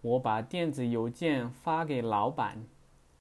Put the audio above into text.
我把电子邮件发给老板。